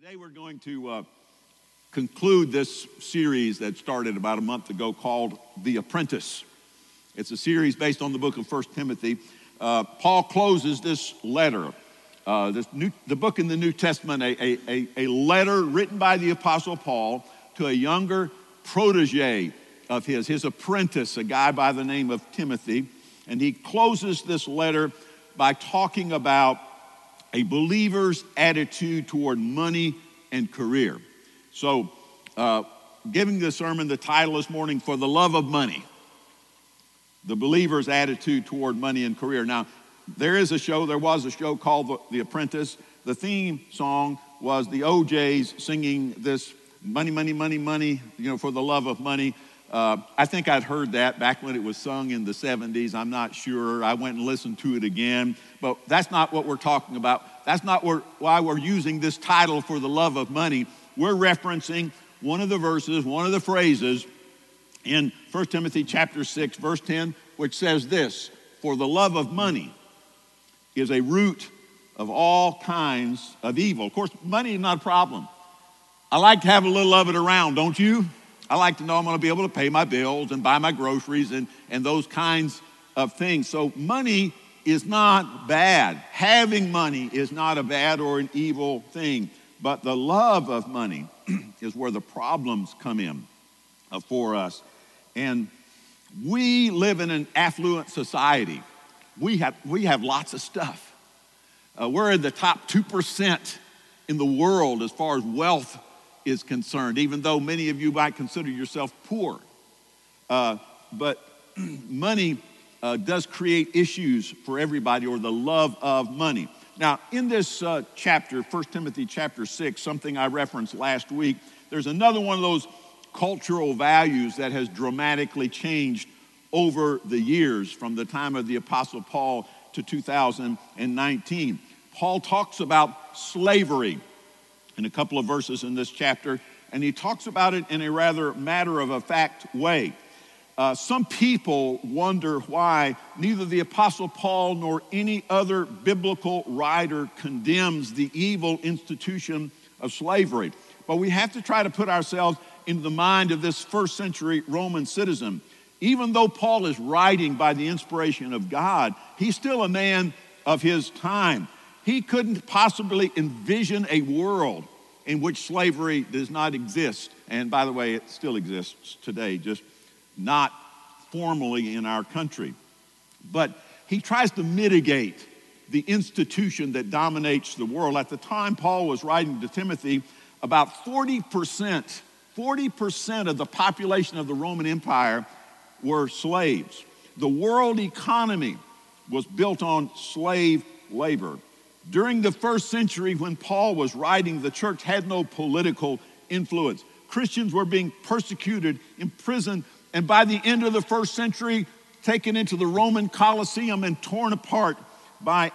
Today we're going to uh, conclude this series that started about a month ago called The Apprentice. It's a series based on the book of First Timothy. Uh, Paul closes this letter, uh, this new, the book in the New Testament, a, a, a letter written by the Apostle Paul to a younger protege of his, his apprentice, a guy by the name of Timothy. And he closes this letter by talking about a believer's attitude toward money and career. So, uh, giving the sermon the title this morning, For the Love of Money The Believer's Attitude Toward Money and Career. Now, there is a show, there was a show called The, the Apprentice. The theme song was the O'Jays singing this money, money, money, money, you know, for the love of money. Uh, I think I'd heard that back when it was sung in the 70s. I'm not sure. I went and listened to it again. But that's not what we're talking about. That's not why we're using this title for the love of money. We're referencing one of the verses, one of the phrases in 1 Timothy chapter 6, verse 10, which says this For the love of money is a root of all kinds of evil. Of course, money is not a problem. I like to have a little of it around, don't you? I like to know I'm going to be able to pay my bills and buy my groceries and, and those kinds of things. So, money is not bad. Having money is not a bad or an evil thing. But the love of money is where the problems come in uh, for us. And we live in an affluent society. We have, we have lots of stuff. Uh, we're in the top 2% in the world as far as wealth is concerned, even though many of you might consider yourself poor. Uh, but money uh, does create issues for everybody, or the love of money. Now, in this uh, chapter, 1 Timothy chapter 6, something I referenced last week, there's another one of those cultural values that has dramatically changed over the years from the time of the Apostle Paul to 2019. Paul talks about slavery in a couple of verses in this chapter, and he talks about it in a rather matter of a fact way. Uh, some people wonder why neither the Apostle Paul nor any other biblical writer condemns the evil institution of slavery. But we have to try to put ourselves into the mind of this first century Roman citizen. Even though Paul is writing by the inspiration of God, he's still a man of his time. He couldn't possibly envision a world in which slavery does not exist. And by the way, it still exists today, just not formally in our country. But he tries to mitigate the institution that dominates the world. At the time Paul was writing to Timothy, about 40%, 40% of the population of the Roman Empire were slaves. The world economy was built on slave labor. During the first century, when Paul was writing, the church had no political influence. Christians were being persecuted, imprisoned, and by the end of the first century, taken into the Roman Colosseum and torn apart by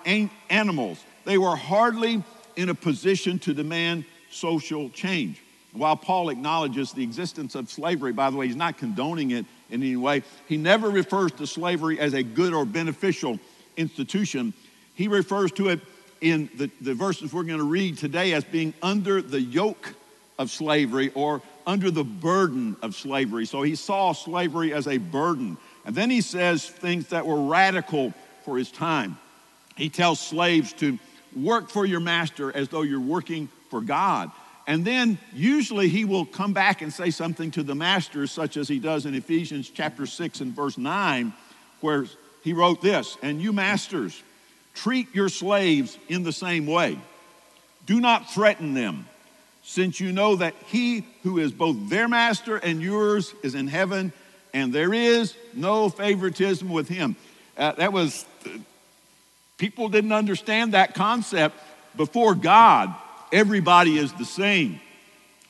animals. They were hardly in a position to demand social change. While Paul acknowledges the existence of slavery, by the way, he's not condoning it in any way, he never refers to slavery as a good or beneficial institution. He refers to it in the, the verses we're going to read today as being under the yoke of slavery or under the burden of slavery. So he saw slavery as a burden. And then he says things that were radical for his time. He tells slaves to work for your master as though you're working for God. And then usually he will come back and say something to the masters, such as he does in Ephesians chapter 6 and verse 9, where he wrote this And you masters, Treat your slaves in the same way. Do not threaten them, since you know that he who is both their master and yours is in heaven, and there is no favoritism with him. Uh, that was, people didn't understand that concept. Before God, everybody is the same.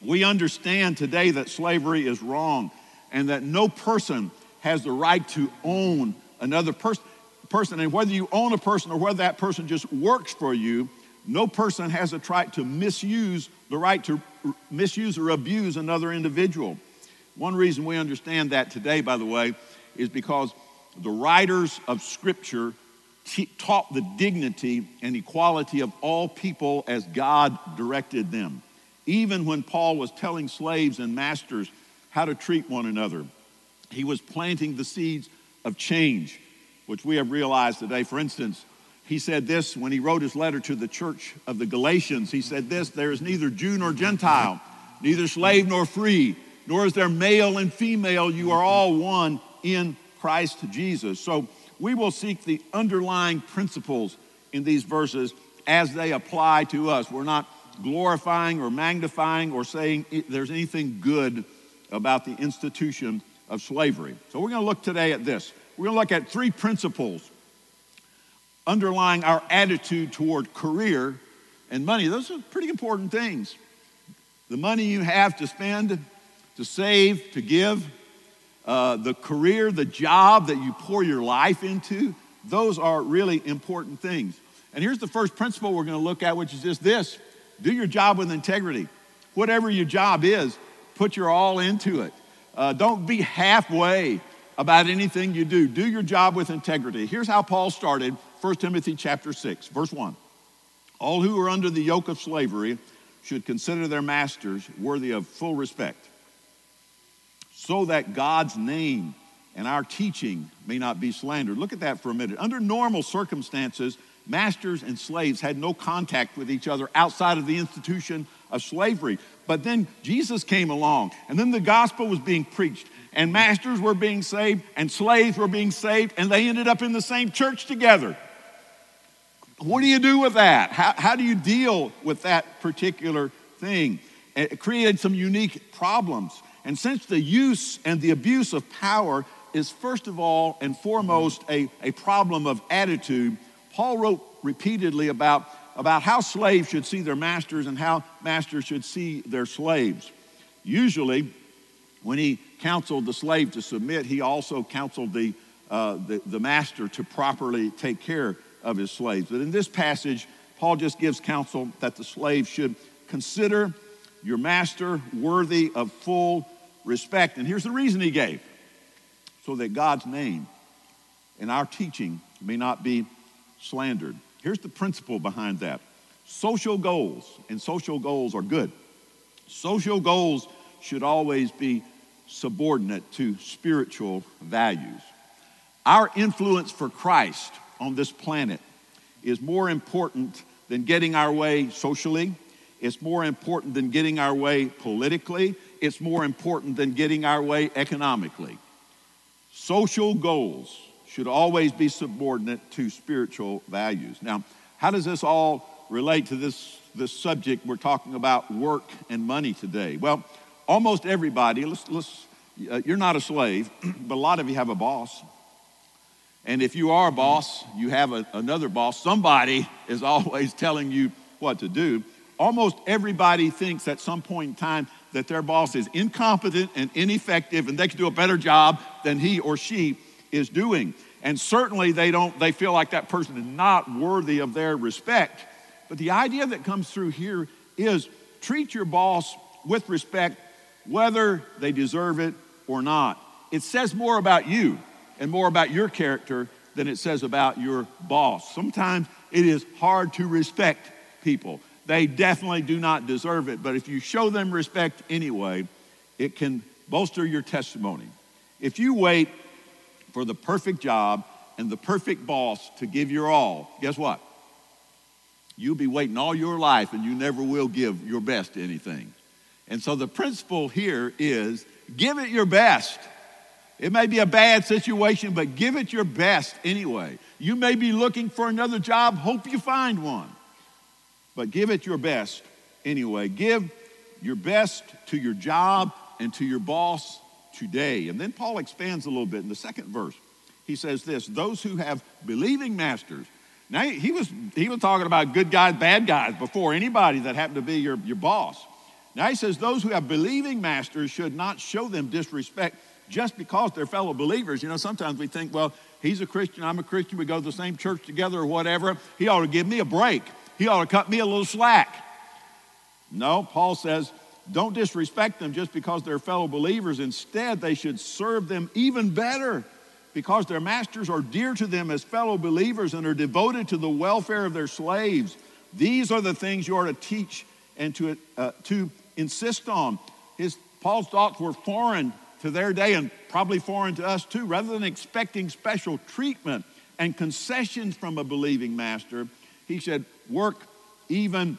We understand today that slavery is wrong and that no person has the right to own another person person, and whether you own a person or whether that person just works for you, no person has a right to misuse the right to misuse or abuse another individual. One reason we understand that today, by the way, is because the writers of Scripture t- taught the dignity and equality of all people as God directed them. even when Paul was telling slaves and masters how to treat one another. He was planting the seeds of change, which we have realized today. For instance, he said this when he wrote his letter to the church of the Galatians. He said this There is neither Jew nor Gentile, neither slave nor free, nor is there male and female. You are all one in Christ Jesus. So we will seek the underlying principles in these verses as they apply to us. We're not glorifying or magnifying or saying there's anything good about the institution of slavery. So we're going to look today at this. We're going to look at three principles underlying our attitude toward career and money. Those are pretty important things. The money you have to spend, to save, to give, uh, the career, the job that you pour your life into, those are really important things. And here's the first principle we're going to look at, which is just this do your job with integrity. Whatever your job is, put your all into it. Uh, don't be halfway about anything you do. Do your job with integrity. Here's how Paul started 1 Timothy chapter 6, verse 1. All who are under the yoke of slavery should consider their masters worthy of full respect, so that God's name and our teaching may not be slandered. Look at that for a minute. Under normal circumstances, masters and slaves had no contact with each other outside of the institution of slavery. But then Jesus came along, and then the gospel was being preached, and masters were being saved, and slaves were being saved, and they ended up in the same church together. What do you do with that? How, how do you deal with that particular thing? It created some unique problems. And since the use and the abuse of power is, first of all and foremost, a, a problem of attitude, Paul wrote repeatedly about, about how slaves should see their masters and how masters should see their slaves. Usually, when he counseled the slave to submit, he also counseled the, uh, the, the master to properly take care of his slaves. But in this passage, Paul just gives counsel that the slave should consider your master worthy of full respect. And here's the reason he gave so that God's name and our teaching may not be slandered. Here's the principle behind that social goals, and social goals are good. Social goals should always be subordinate to spiritual values. Our influence for Christ on this planet is more important than getting our way socially. It's more important than getting our way politically. It's more important than getting our way economically. Social goals should always be subordinate to spiritual values. Now, how does this all relate to this, this subject we're talking about work and money today? Well, almost everybody, let's, let's, uh, you're not a slave, but a lot of you have a boss. And if you are a boss, you have a, another boss. Somebody is always telling you what to do. Almost everybody thinks at some point in time that their boss is incompetent and ineffective and they can do a better job than he or she is doing. And certainly they don't, they feel like that person is not worthy of their respect. But the idea that comes through here is treat your boss with respect, whether they deserve it or not. It says more about you and more about your character than it says about your boss. Sometimes it is hard to respect people. They definitely do not deserve it, but if you show them respect anyway, it can bolster your testimony. If you wait for the perfect job and the perfect boss to give your all, guess what? You'll be waiting all your life and you never will give your best to anything. And so the principle here is give it your best. It may be a bad situation, but give it your best anyway. You may be looking for another job, hope you find one. But give it your best anyway. Give your best to your job and to your boss today. And then Paul expands a little bit in the second verse. He says this those who have believing masters. Now, he was, he was talking about good guys, bad guys before anybody that happened to be your, your boss. Now, he says those who have believing masters should not show them disrespect just because they're fellow believers. You know, sometimes we think, well, he's a Christian, I'm a Christian, we go to the same church together or whatever. He ought to give me a break, he ought to cut me a little slack. No, Paul says don't disrespect them just because they're fellow believers. Instead, they should serve them even better because their masters are dear to them as fellow believers and are devoted to the welfare of their slaves. These are the things you are to teach and to, uh, to insist on. His, Paul's thoughts were foreign to their day and probably foreign to us too. Rather than expecting special treatment and concessions from a believing master, he said, work even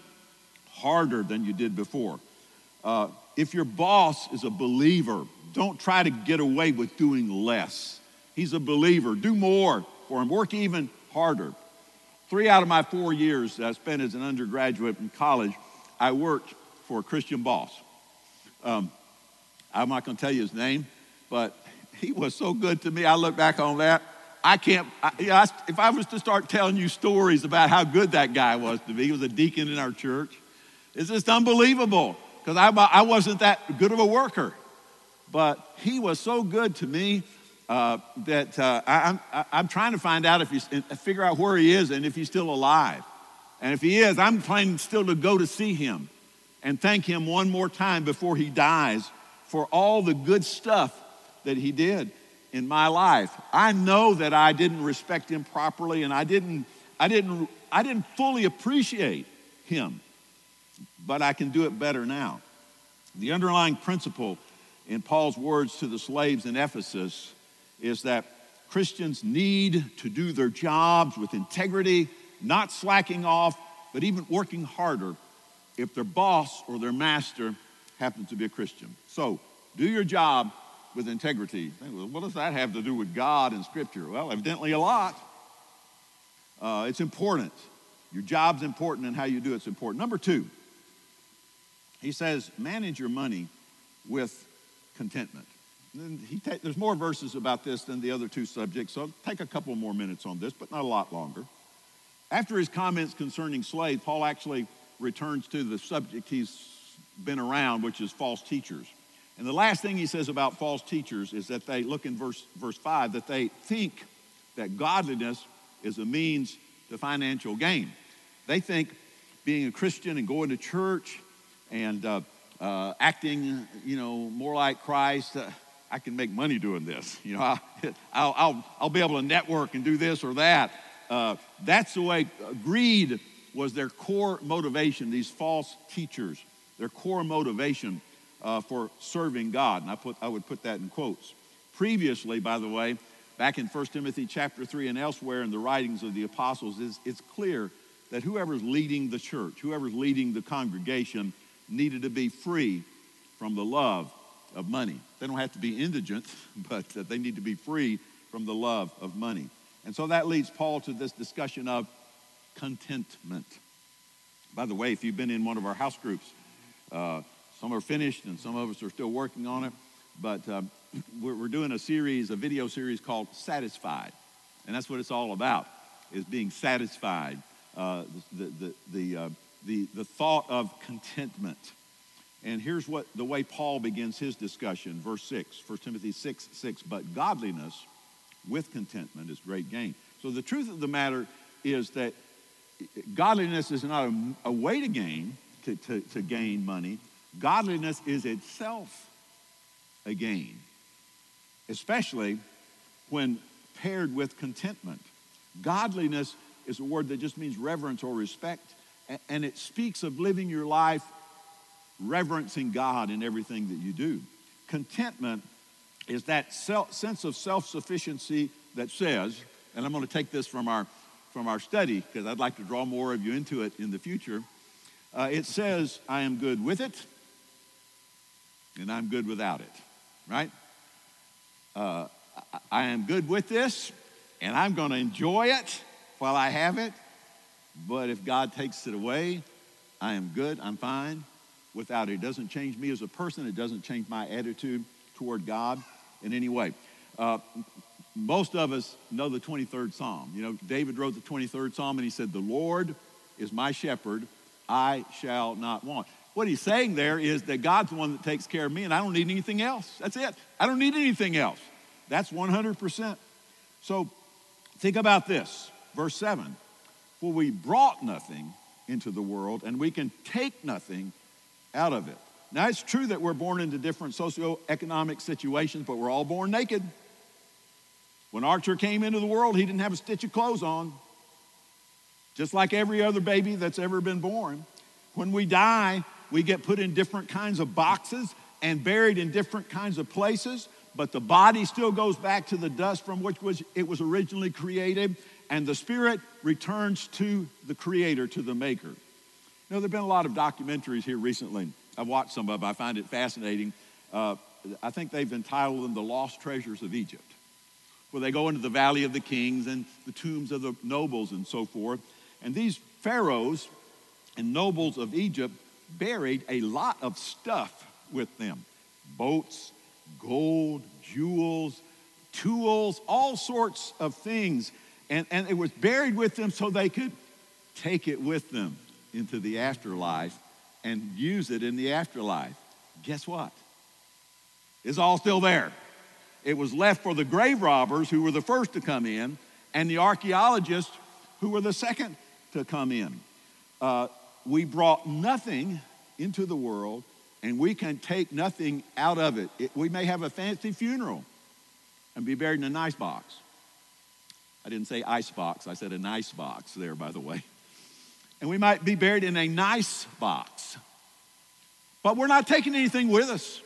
harder than you did before. Uh, if your boss is a believer, don't try to get away with doing less. He's a believer. Do more for him. Work even harder. Three out of my four years I spent as an undergraduate in college, I worked for a Christian boss. Um, I'm not going to tell you his name, but he was so good to me. I look back on that. I can't, I, you know, I, if I was to start telling you stories about how good that guy was to me, he was a deacon in our church. It's just unbelievable because I, I wasn't that good of a worker. But he was so good to me uh, that uh, I, am I'm trying to find out if he's, figure out where he is and if he's still alive. And if he is, I'm planning still to go to see him and thank him one more time before he dies for all the good stuff that he did in my life. I know that I didn't respect him properly and I didn't, I didn't, I didn't fully appreciate him, but I can do it better now. The underlying principle in Paul's words to the slaves in Ephesus is that Christians need to do their jobs with integrity, not slacking off, but even working harder if their boss or their master happens to be a Christian. So, do your job with integrity. What does that have to do with God and Scripture? Well, evidently a lot. Uh, it's important. Your job's important and how you do it's important. Number two, he says, manage your money with contentment. Ta- there's more verses about this than the other two subjects, so I'll take a couple more minutes on this, but not a lot longer. After his comments concerning slaves, Paul actually returns to the subject he's been around, which is false teachers. And the last thing he says about false teachers is that they, look in verse, verse 5, that they think that godliness is a means to financial gain. They think being a Christian and going to church and uh, uh, acting, you know, more like Christ, uh, I can make money doing this. You know, I'll, I'll, I'll, I'll, be able to network and do this or that. Uh, that's the way uh, greed was their core motivation, these false teachers, their core motivation uh, for serving God. And I, put, I would put that in quotes. Previously, by the way, back in 1 Timothy chapter 3 and elsewhere in the writings of the apostles, it's, it's clear that whoever's leading the church, whoever's leading the congregation, needed to be free from the love of money. They don't have to be indigent, but they need to be free from the love of money. And so that leads Paul to this discussion of contentment. By the way, if you've been in one of our house groups, uh, some are finished and some of us are still working on it, but uh, we're, doing a series, a video series called Satisfied. And that's what it's all about, is being satisfied. Uh, the, the, the, uh, the, the thought of contentment. And here's what the way Paul begins his discussion, verse 6, 1 Timothy 6, 6. But godliness with contentment is great gain. So the truth of the matter is that godliness is not a, a way to gain, to, to, to gain money. Godliness is itself a gain, especially when paired with contentment. Godliness is a word that just means reverence or respect, and it speaks of living your life reverencing God in everything that you do. Contentment is that self, sense of self sufficiency that says, and I'm going to take this from our, from our study because I'd like to draw more of you into it in the future. Uh, it says, I am good with it and I'm good without it, right? Uh, I am good with this and I'm going to enjoy it while I have it. But if God takes it away, I am good, I'm fine without it. It doesn't change me as a person, it doesn't change my attitude toward God in any way. Uh, most of us know the 23rd Psalm. You know, David wrote the 23rd Psalm and he said, The Lord is my shepherd, I shall not want. What he's saying there is that God's the one that takes care of me and I don't need anything else. That's it. I don't need anything else. That's 100%. So think about this. Verse 7 For we brought nothing into the world and we can take nothing out of it. Now, it's true that we're born into different socioeconomic situations, but we're all born naked. When Archer came into the world, he didn't have a stitch of clothes on, just like every other baby that's ever been born. When we die, we get put in different kinds of boxes and buried in different kinds of places, but the body still goes back to the dust from which was, it was originally created, and the spirit returns to the creator, to the maker. You know, there have been a lot of documentaries here recently. I've watched some of them. I find it fascinating. Uh, I think they've entitled them The Lost Treasures of Egypt, where they go into the Valley of the Kings and the tombs of the nobles and so forth. And these pharaohs and nobles of Egypt buried a lot of stuff with them boats, gold, jewels, tools, all sorts of things. And, and it was buried with them so they could take it with them into the afterlife and use it in the afterlife. Guess what? It's all still there. It was left for the grave robbers who were the first to come in and the archaeologists who were the second to come in. Uh, we brought nothing into the world and we can take nothing out of it. it. We may have a fancy funeral and be buried in a nice box. I didn't say ice box, I said a nice box there, by the way. And we might be buried in a nice box. But we're not taking anything with us.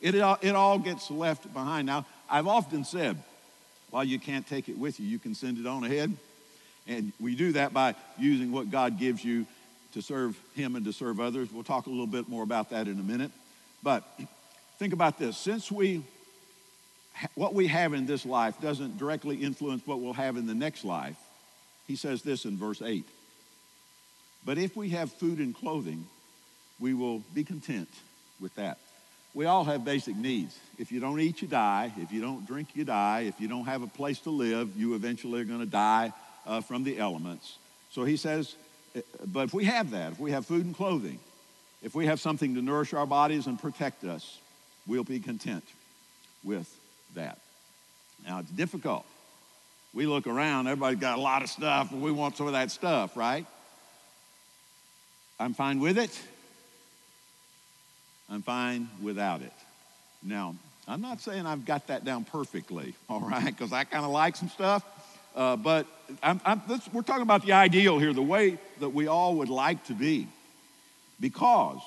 It, it all gets left behind. Now, I've often said, while you can't take it with you, you can send it on ahead. And we do that by using what God gives you to serve Him and to serve others. We'll talk a little bit more about that in a minute. But think about this since we, what we have in this life doesn't directly influence what we'll have in the next life, He says this in verse 8. But if we have food and clothing, we will be content with that. We all have basic needs. If you don't eat, you die. If you don't drink, you die. If you don't have a place to live, you eventually are going to die uh, from the elements. So he says, eh, but if we have that, if we have food and clothing, if we have something to nourish our bodies and protect us, we'll be content with that. Now, it's difficult. We look around, everybody's got a lot of stuff, and we want some of that stuff, right? I'm fine with it. I'm fine without it. Now, I'm not saying I've got that down perfectly, all right, because I kind of like some stuff. Uh, but I'm, I'm, we're talking about the ideal here, the way that we all would like to be. Because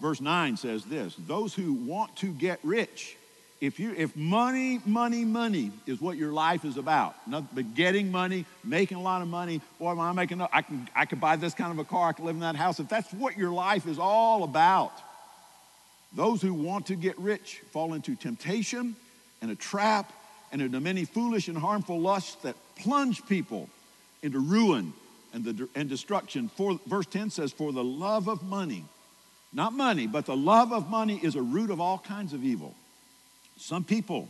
verse 9 says this those who want to get rich, if, you, if money, money, money is what your life is about, nothing but getting money, making a lot of money, boy, when I'm making, I can, I can buy this kind of a car, I can live in that house. If that's what your life is all about, those who want to get rich fall into temptation and a trap and into many foolish and harmful lusts that plunge people into ruin and, the, and destruction. For, verse 10 says, For the love of money, not money, but the love of money is a root of all kinds of evil. Some people,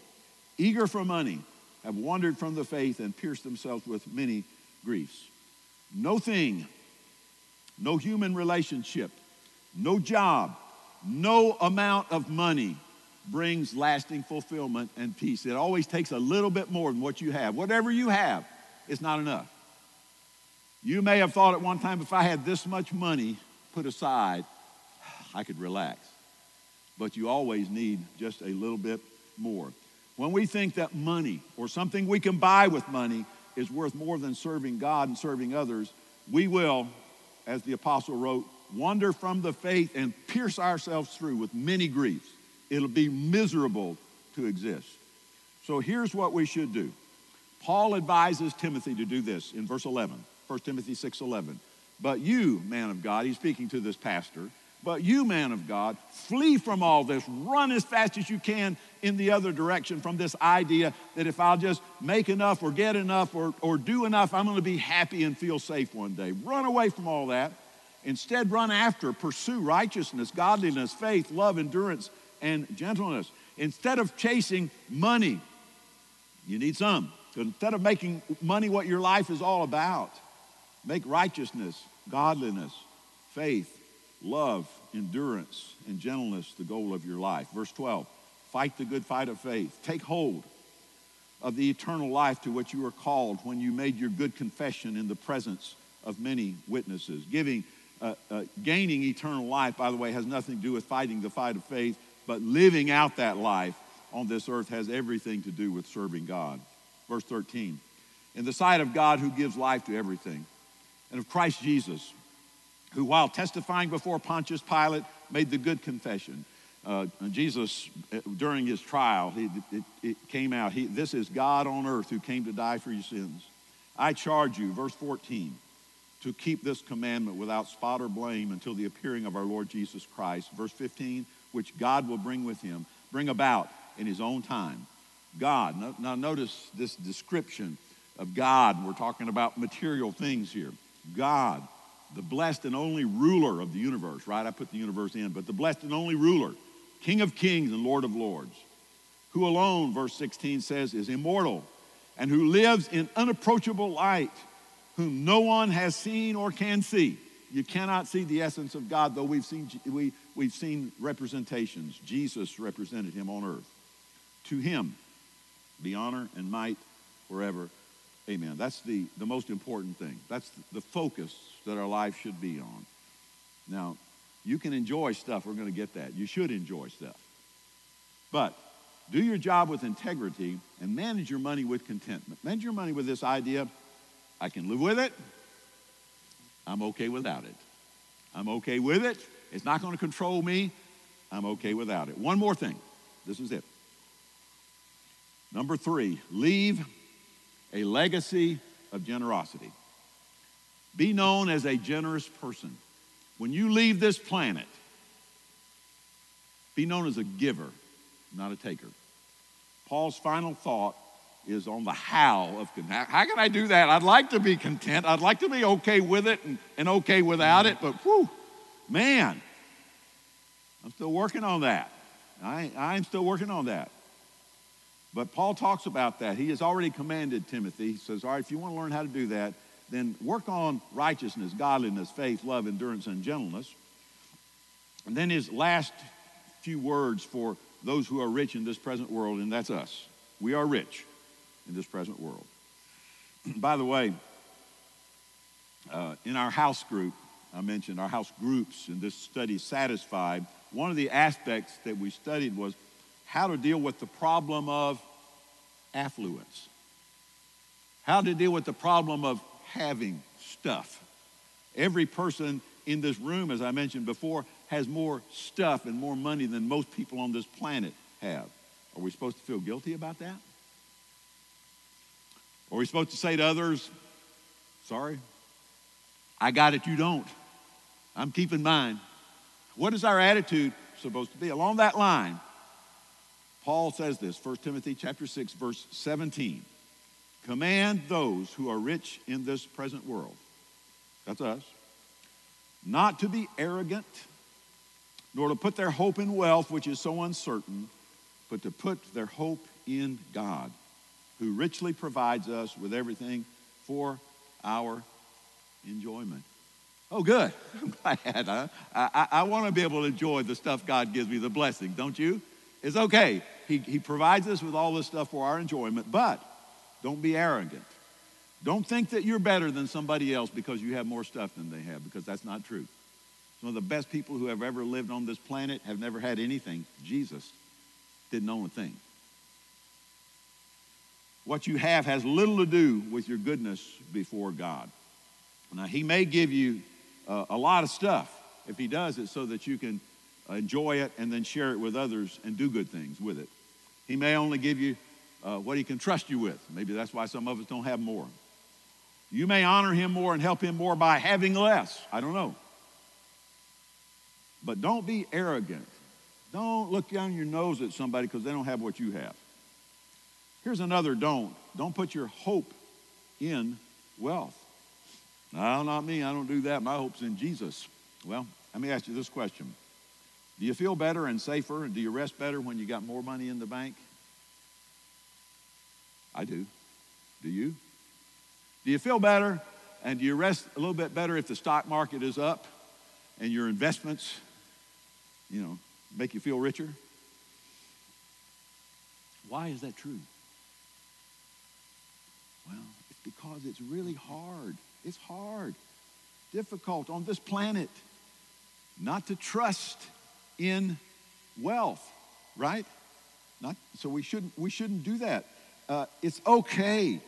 eager for money, have wandered from the faith and pierced themselves with many griefs. No thing, no human relationship, no job, no amount of money brings lasting fulfillment and peace. It always takes a little bit more than what you have. Whatever you have, it's not enough. You may have thought at one time, if I had this much money put aside, I could relax. But you always need just a little bit more. When we think that money or something we can buy with money is worth more than serving God and serving others, we will, as the apostle wrote, wander from the faith and pierce ourselves through with many griefs. It'll be miserable to exist. So here's what we should do. Paul advises Timothy to do this in verse 11, 1 Timothy 6 11. But you, man of God, he's speaking to this pastor, but you, man of God, flee from all this. Run as fast as you can in the other direction from this idea that if I'll just make enough or get enough or, or do enough, I'm going to be happy and feel safe one day. Run away from all that Instead, run after, pursue righteousness, godliness, faith, love, endurance, and gentleness. Instead of chasing money, you need some. Instead of making money what your life is all about, make righteousness, godliness, faith, love, endurance, and gentleness the goal of your life. Verse 12 fight the good fight of faith. Take hold of the eternal life to which you were called when you made your good confession in the presence of many witnesses, giving uh, uh, gaining eternal life, by the way, has nothing to do with fighting the fight of faith, but living out that life on this earth has everything to do with serving God. Verse 13 In the sight of God who gives life to everything, and of Christ Jesus, who, while testifying before Pontius Pilate, made the good confession. Uh, Jesus, uh, during his trial, he, it, it came out, he, this is God on earth who came to die for your sins. I charge you, verse 14, to keep this commandment without spot or blame until the appearing of our Lord Jesus Christ. Verse 15, which God will bring with him, bring about in his own time. God, now notice this description of God. We're talking about material things here. God, the blessed and only ruler of the universe, right? I put the universe in, but the blessed and only ruler, King of kings and Lord of lords, who alone, verse 16 says, is immortal and who lives in unapproachable light, whom no one has seen or can see. You cannot see the essence of God, though we've seen, we, we've seen representations. Jesus represented him on earth. To him be honor and might forever. Amen. That's the, the most important thing. That's the focus that our life should be on. Now, you can enjoy stuff. We're going to get that. You should enjoy stuff. But do your job with integrity and manage your money with contentment. Manage your money with this idea I can live with it, I'm okay without it. I'm okay with it. It's not going to control me. I'm okay without it. One more thing. This is it. Number three, leave a legacy of generosity. Be known as a generous person. When you leave this planet, be known as a giver, not a taker. Paul's final thought is on the how of content. how can I do that? I'd like to be content. I'd like to be okay with it and, and okay without it, but whew, man, I'm still working on that. I, I'm still working on that. But Paul talks about that. He has already commanded Timothy. He says, All right, if you want to learn how to do that, then work on righteousness, godliness, faith, love, endurance, and gentleness. And then his last few words for those who are rich in this present world, and that's us. We are rich in this present world. By the way, uh, in our house group, I mentioned our house groups in this study, Satisfied, one of the aspects that we studied was how to deal with the problem of affluence, how to deal with the problem of having stuff. Every person in this room, as I mentioned before, has more stuff and more money than most people on this planet have. Are we supposed to feel guilty about that? Are we supposed to say to others, sorry, I got it, you don't? I'm keeping mine. What is our attitude supposed to be? Along that line, Paul says this, 1 Timothy chapter 6, verse 17. Command those who are rich in this present world, that's us, not to be arrogant, nor to put their hope in wealth, which is so uncertain, but to put their hope in God, who richly provides us with everything for our enjoyment. Oh, good. I'm glad. I, I, I want to be able to enjoy the stuff God gives me, the blessing, don't you? It's okay. He, he provides us with all this stuff for our enjoyment, but don't be arrogant. Don't think that you're better than somebody else because you have more stuff than they have, because that's not true. Some of the best people who have ever lived on this planet have never had anything. Jesus didn't own a thing. What you have has little to do with your goodness before God. Now, He may give you uh, a lot of stuff. If He does it so that you can enjoy it and then share it with others and do good things with it. He may only give you uh, what He can trust you with. Maybe that's why some of us don't have more. You may honor Him more and help Him more by having less. I don't know. But don't be arrogant. Don't look down your nose at somebody because they don't have what you have. Here's another don't. Don't put your hope in wealth. No, not me. I don't do that. My hope's in Jesus. Well, let me ask you this question Do you feel better and safer? And do you rest better when you got more money in the bank? I do. Do you? Do you feel better and do you rest a little bit better if the stock market is up and your investments you know, make you feel richer? Why is that true? Well, it's because it's really hard. It's hard, difficult on this planet not to trust in wealth, right? Not, so we shouldn't, we shouldn't do that. Uh, it's okay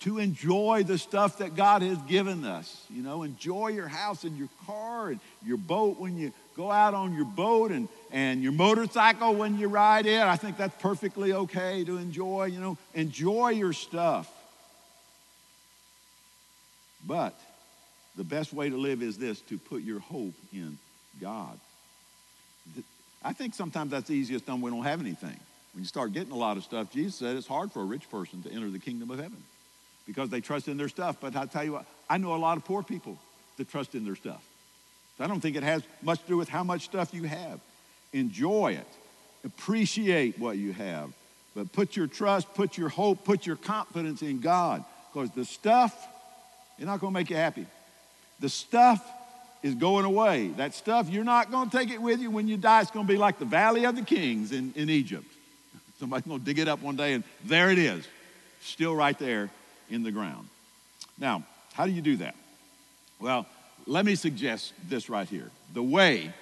to enjoy the stuff that God has given us. You know, enjoy your house and your car and your boat when you go out on your boat and, and your motorcycle when you ride it. I think that's perfectly okay to enjoy, you know, enjoy your stuff. But the best way to live is this to put your hope in God. I think sometimes that's the easiest done when we don't have anything. When you start getting a lot of stuff, Jesus said it's hard for a rich person to enter the kingdom of heaven because they trust in their stuff. But I tell you what, I know a lot of poor people that trust in their stuff. So I don't think it has much to do with how much stuff you have. Enjoy it, appreciate what you have, but put your trust, put your hope, put your confidence in God because the stuff is not going to make you happy. The stuff is going away. That stuff, you're not going to take it with you when you die. It's going to be like the Valley of the Kings in, in Egypt. Somebody's going to dig it up one day, and there it is, still right there in the ground. Now, how do you do that? Well, let me suggest this right here. The way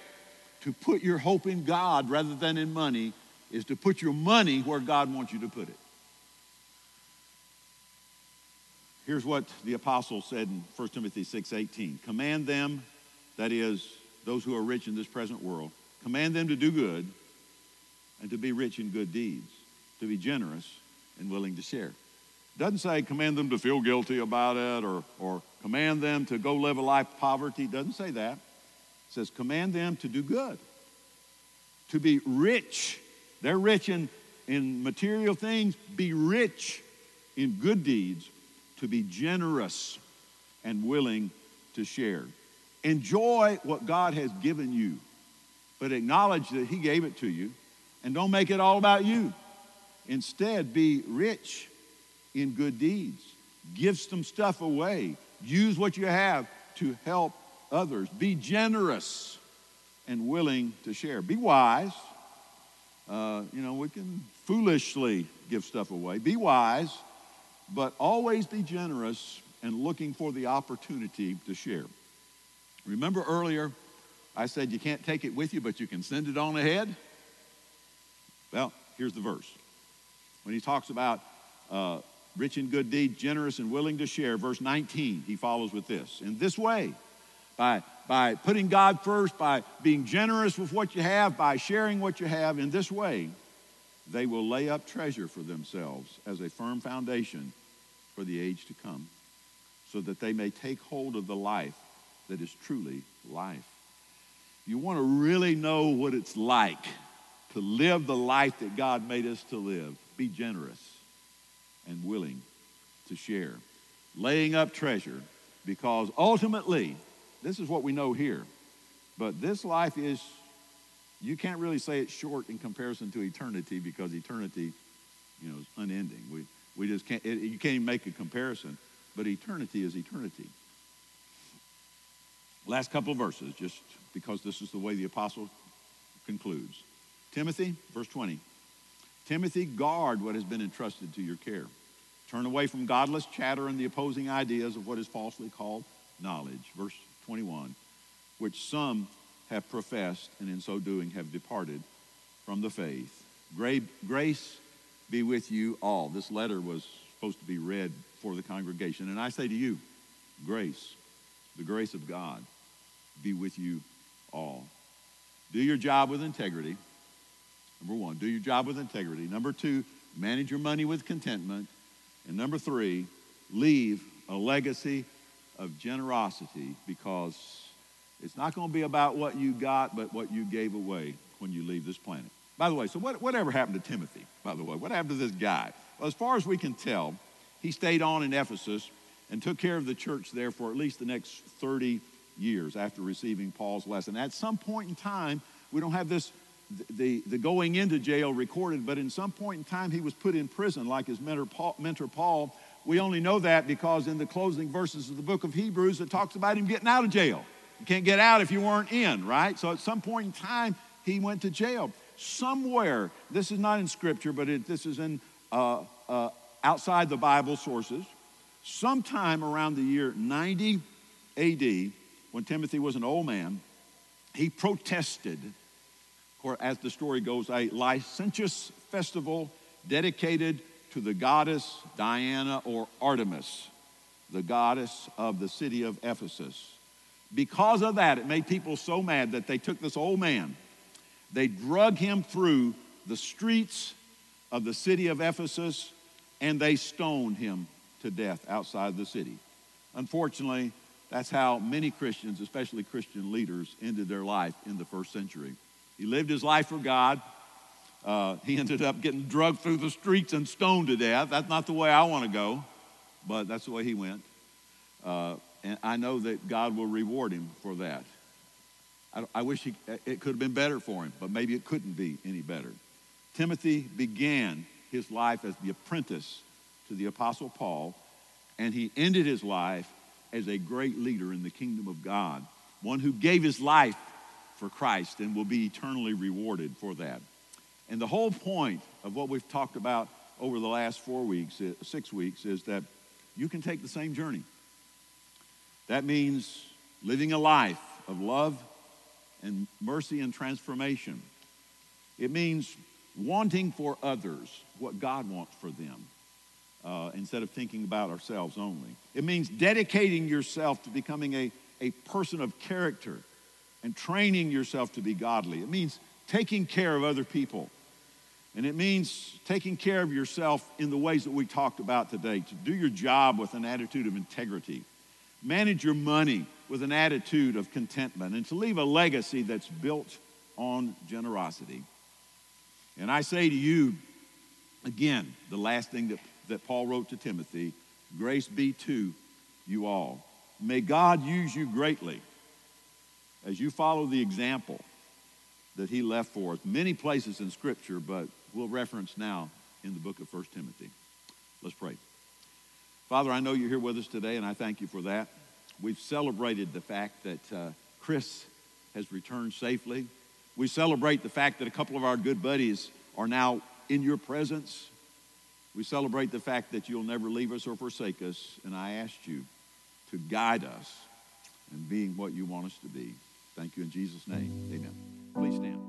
to put your hope in God rather than in money is to put your money where God wants you to put it. Here's what the apostle said in 1 Timothy 6:18. Command them, that is, those who are rich in this present world, command them to do good and to be rich in good deeds, to be generous and willing to share. Doesn't say command them to feel guilty about it or, or command them to go live a life of poverty. Doesn't say that. It says command them to do good, to be rich. They're rich in, in material things. Be rich in good deeds, to be generous and willing to share. Enjoy what God has given you, but acknowledge that He gave it to you and don't make it all about you. Instead, be rich in good deeds. Give some stuff away. Use what you have to help others. Be generous and willing to share. Be wise. Uh, you know, we can foolishly give stuff away. Be wise, but always be generous and looking for the opportunity to share. Remember earlier, I said you can't take it with you, but you can send it on ahead? Well, here's the verse. When he talks about uh, rich in good deeds, generous and willing to share, verse 19, he follows with this. In this way, by, by putting God first, by being generous with what you have, by sharing what you have, in this way, they will lay up treasure for themselves as a firm foundation for the age to come, so that they may take hold of the life that is truly life. You want to really know what it's like to live the life that God made us to live. Be generous and willing to share. Laying up treasure because ultimately, this is what we know here. But this life is, you can't really say it's short in comparison to eternity because eternity, you know, is unending. We, we just can't, it, you can't even make a comparison. But eternity is eternity. Last couple of verses, just because this is the way the apostle concludes. Timothy, verse 20. Timothy, guard what has been entrusted to your care. Turn away from godless chatter and the opposing ideas of what is falsely called knowledge. Verse 21. Which some have professed, and in so doing have departed from the faith. Grace be with you all. This letter was supposed to be read for the congregation. And I say to you, grace, the grace of God, be with you all. Do your job with integrity. Number one, do your job with integrity. Number two, manage your money with contentment. And number three, leave a legacy of generosity because it's not going to be about what you got, but what you gave away when you leave this planet. By the way, so what, whatever happened to Timothy, by the way? What happened to this guy? Well, as far as we can tell, he stayed on in Ephesus and took care of the church there for at least the next 30 years after receiving Paul's lesson. At some point in time, we don't have this the, the going into jail recorded, but in some point in time he was put in prison like his mentor Paul, mentor Paul. We only know that because in the closing verses of the book of Hebrews it talks about him getting out of jail. You can't get out if you weren't in, right? So at some point in time he went to jail. Somewhere, this is not in scripture, but it, this is in uh, uh, outside the Bible sources. Sometime around the year 90 AD, when Timothy was an old man, he protested, or as the story goes, a licentious festival dedicated to the goddess Diana or Artemis, the goddess of the city of Ephesus. Because of that, it made people so mad that they took this old man, they drug him through the streets of the city of Ephesus, and they stoned him to death outside the city. Unfortunately, that's how many Christians, especially Christian leaders, ended their life in the first century. He lived his life for God. Uh, he ended up getting drugged through the streets and stoned to death. That's not the way I want to go, but that's the way he went. Uh, and I know that God will reward him for that. I, I wish he, it could have been better for him, but maybe it couldn't be any better. Timothy began his life as the apprentice to the Apostle Paul, and he ended his life as a great leader in the kingdom of God, one who gave his life for Christ and will be eternally rewarded for that. And the whole point of what we've talked about over the last four weeks, uh, six weeks, is that you can take the same journey. That means living a life of love and mercy and transformation. It means wanting for others what God wants for them uh, instead of thinking about ourselves only. It means dedicating yourself to becoming a, a person of character and training yourself to be godly. It means taking care of other people. And it means taking care of yourself in the ways that we talked about today, to do your job with an attitude of integrity, manage your money with an attitude of contentment, and to leave a legacy that's built on generosity. And I say to you, again, the last thing that that Paul wrote to Timothy Grace be to you all. May God use you greatly as you follow the example that he left for us. Many places in Scripture, but we'll reference now in the book of 1 Timothy. Let's pray. Father, I know you're here with us today, and I thank you for that. We've celebrated the fact that uh, Chris has returned safely. We celebrate the fact that a couple of our good buddies are now in your presence. We celebrate the fact that you'll never leave us or forsake us, and I asked you to guide us in being what you want us to be. Thank you in Jesus' name. Amen. Please stand.